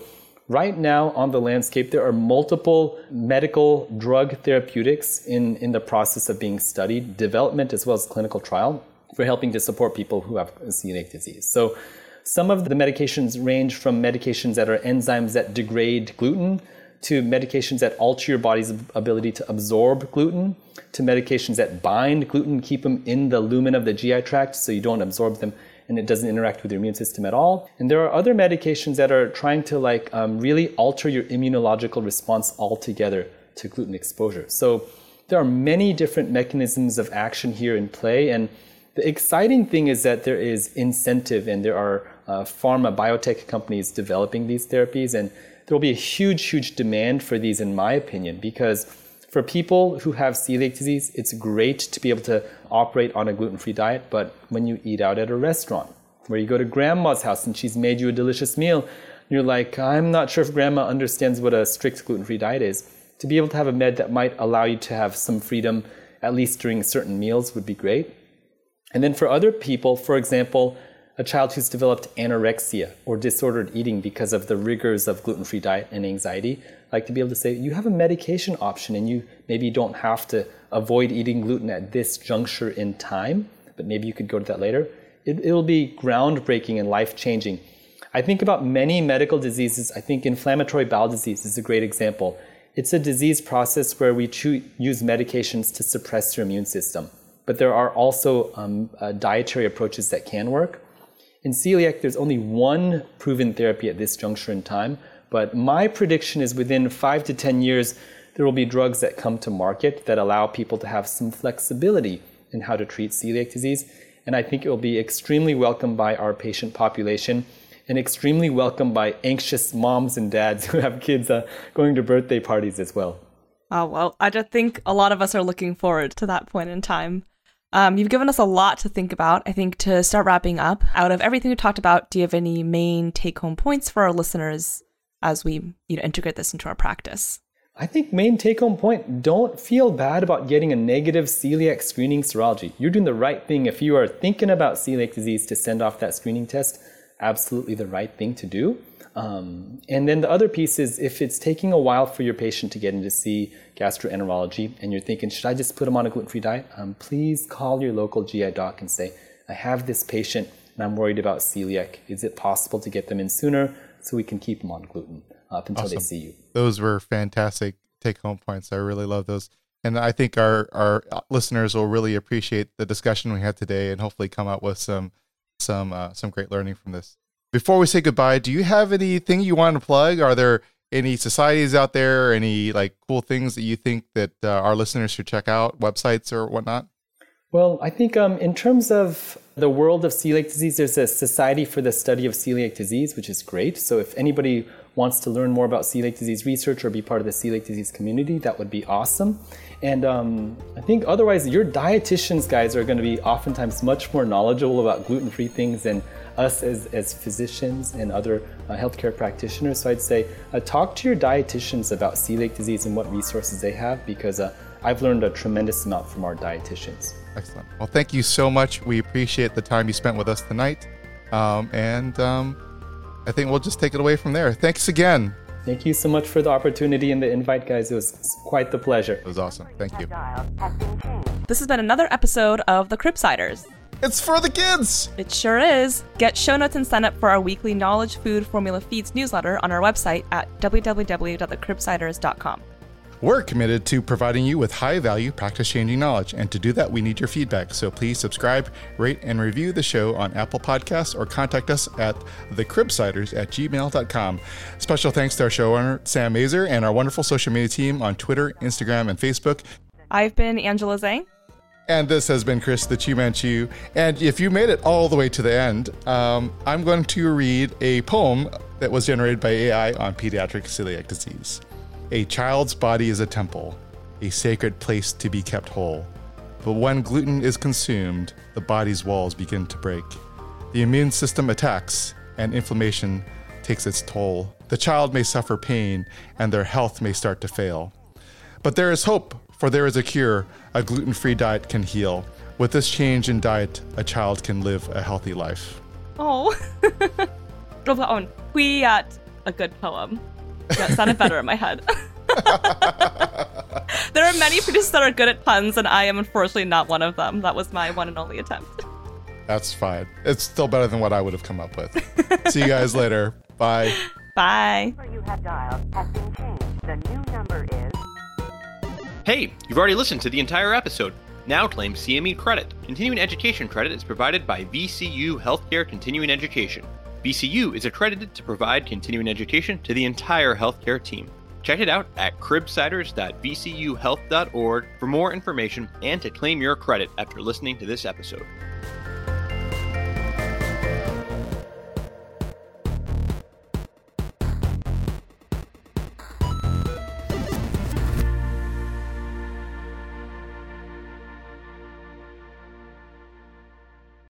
right now on the landscape, there are multiple medical drug therapeutics in, in the process of being studied, development as well as clinical trial, for helping to support people who have celiac disease. So, some of the medications range from medications that are enzymes that degrade gluten to medications that alter your body's ability to absorb gluten, to medications that bind gluten, keep them in the lumen of the GI tract so you don't absorb them and it doesn't interact with your immune system at all. And there are other medications that are trying to like um, really alter your immunological response altogether to gluten exposure. So there are many different mechanisms of action here in play. And the exciting thing is that there is incentive and there are uh, pharma biotech companies developing these therapies and there will be a huge, huge demand for these, in my opinion, because for people who have celiac disease, it's great to be able to operate on a gluten free diet. But when you eat out at a restaurant, where you go to grandma's house and she's made you a delicious meal, you're like, I'm not sure if grandma understands what a strict gluten free diet is. To be able to have a med that might allow you to have some freedom, at least during certain meals, would be great. And then for other people, for example, a child who's developed anorexia or disordered eating because of the rigors of gluten free diet and anxiety, like to be able to say, you have a medication option and you maybe don't have to avoid eating gluten at this juncture in time, but maybe you could go to that later. It, it'll be groundbreaking and life changing. I think about many medical diseases. I think inflammatory bowel disease is a great example. It's a disease process where we use medications to suppress your immune system. But there are also um, uh, dietary approaches that can work. In celiac, there's only one proven therapy at this juncture in time, but my prediction is within five to 10 years, there will be drugs that come to market that allow people to have some flexibility in how to treat celiac disease. And I think it will be extremely welcomed by our patient population and extremely welcomed by anxious moms and dads who have kids uh, going to birthday parties as well. Oh, well, I just think a lot of us are looking forward to that point in time. Um, you've given us a lot to think about. I think to start wrapping up, out of everything we talked about, do you have any main take home points for our listeners as we you know, integrate this into our practice? I think main take home point don't feel bad about getting a negative celiac screening serology. You're doing the right thing if you are thinking about celiac disease to send off that screening test. Absolutely the right thing to do. Um, and then the other piece is if it's taking a while for your patient to get in to see gastroenterology and you're thinking, should I just put them on a gluten free diet? Um, please call your local GI doc and say, I have this patient and I'm worried about celiac. Is it possible to get them in sooner so we can keep them on gluten up until awesome. they see you? Those were fantastic take home points. I really love those. And I think our, our listeners will really appreciate the discussion we had today and hopefully come out with some some uh, some great learning from this. Before we say goodbye, do you have anything you want to plug? Are there any societies out there, any like cool things that you think that uh, our listeners should check out, websites or whatnot? Well, I think um, in terms of the world of celiac disease, there's a Society for the Study of Celiac Disease, which is great. So if anybody wants to learn more about celiac disease research or be part of the celiac disease community, that would be awesome. And um, I think otherwise, your dietitians guys are going to be oftentimes much more knowledgeable about gluten free things than us as, as physicians and other uh, healthcare practitioners. So I'd say uh, talk to your dietitians about celiac disease and what resources they have because uh, I've learned a tremendous amount from our dietitians. Excellent. Well, thank you so much. We appreciate the time you spent with us tonight. Um, and um, I think we'll just take it away from there. Thanks again. Thank you so much for the opportunity and the invite, guys. It was quite the pleasure. It was awesome. Thank you. This has been another episode of The Cribsiders. It's for the kids! It sure is. Get show notes and sign up for our weekly Knowledge Food Formula Feeds newsletter on our website at www.thecribsiders.com. We're committed to providing you with high value, practice changing knowledge, and to do that, we need your feedback. So please subscribe, rate, and review the show on Apple Podcasts or contact us at thecribsiders at gmail.com. Special thanks to our showrunner, Sam Masur, and our wonderful social media team on Twitter, Instagram, and Facebook. I've been Angela Zhang. And this has been Chris the Chu Manchu. And if you made it all the way to the end, um, I'm going to read a poem that was generated by AI on pediatric celiac disease. A child's body is a temple, a sacred place to be kept whole. But when gluten is consumed, the body's walls begin to break. The immune system attacks, and inflammation takes its toll. The child may suffer pain and their health may start to fail. But there is hope, for there is a cure. A gluten free diet can heal. With this change in diet, a child can live a healthy life. Oh. [laughs] Robaon, hui at a good poem. Yeah, it sounded better in my head. [laughs] there are many producers that are good at puns, and I am unfortunately not one of them. That was my one and only attempt. That's fine. It's still better than what I would have come up with. See you guys later. Bye. Bye. number you have dialed has been changed. The new number is Hey, you've already listened to the entire episode. Now claim CME credit. Continuing education credit is provided by VCU Healthcare Continuing Education. VCU is accredited to provide continuing education to the entire healthcare team. Check it out at cribsiders.vcuhealth.org for more information and to claim your credit after listening to this episode.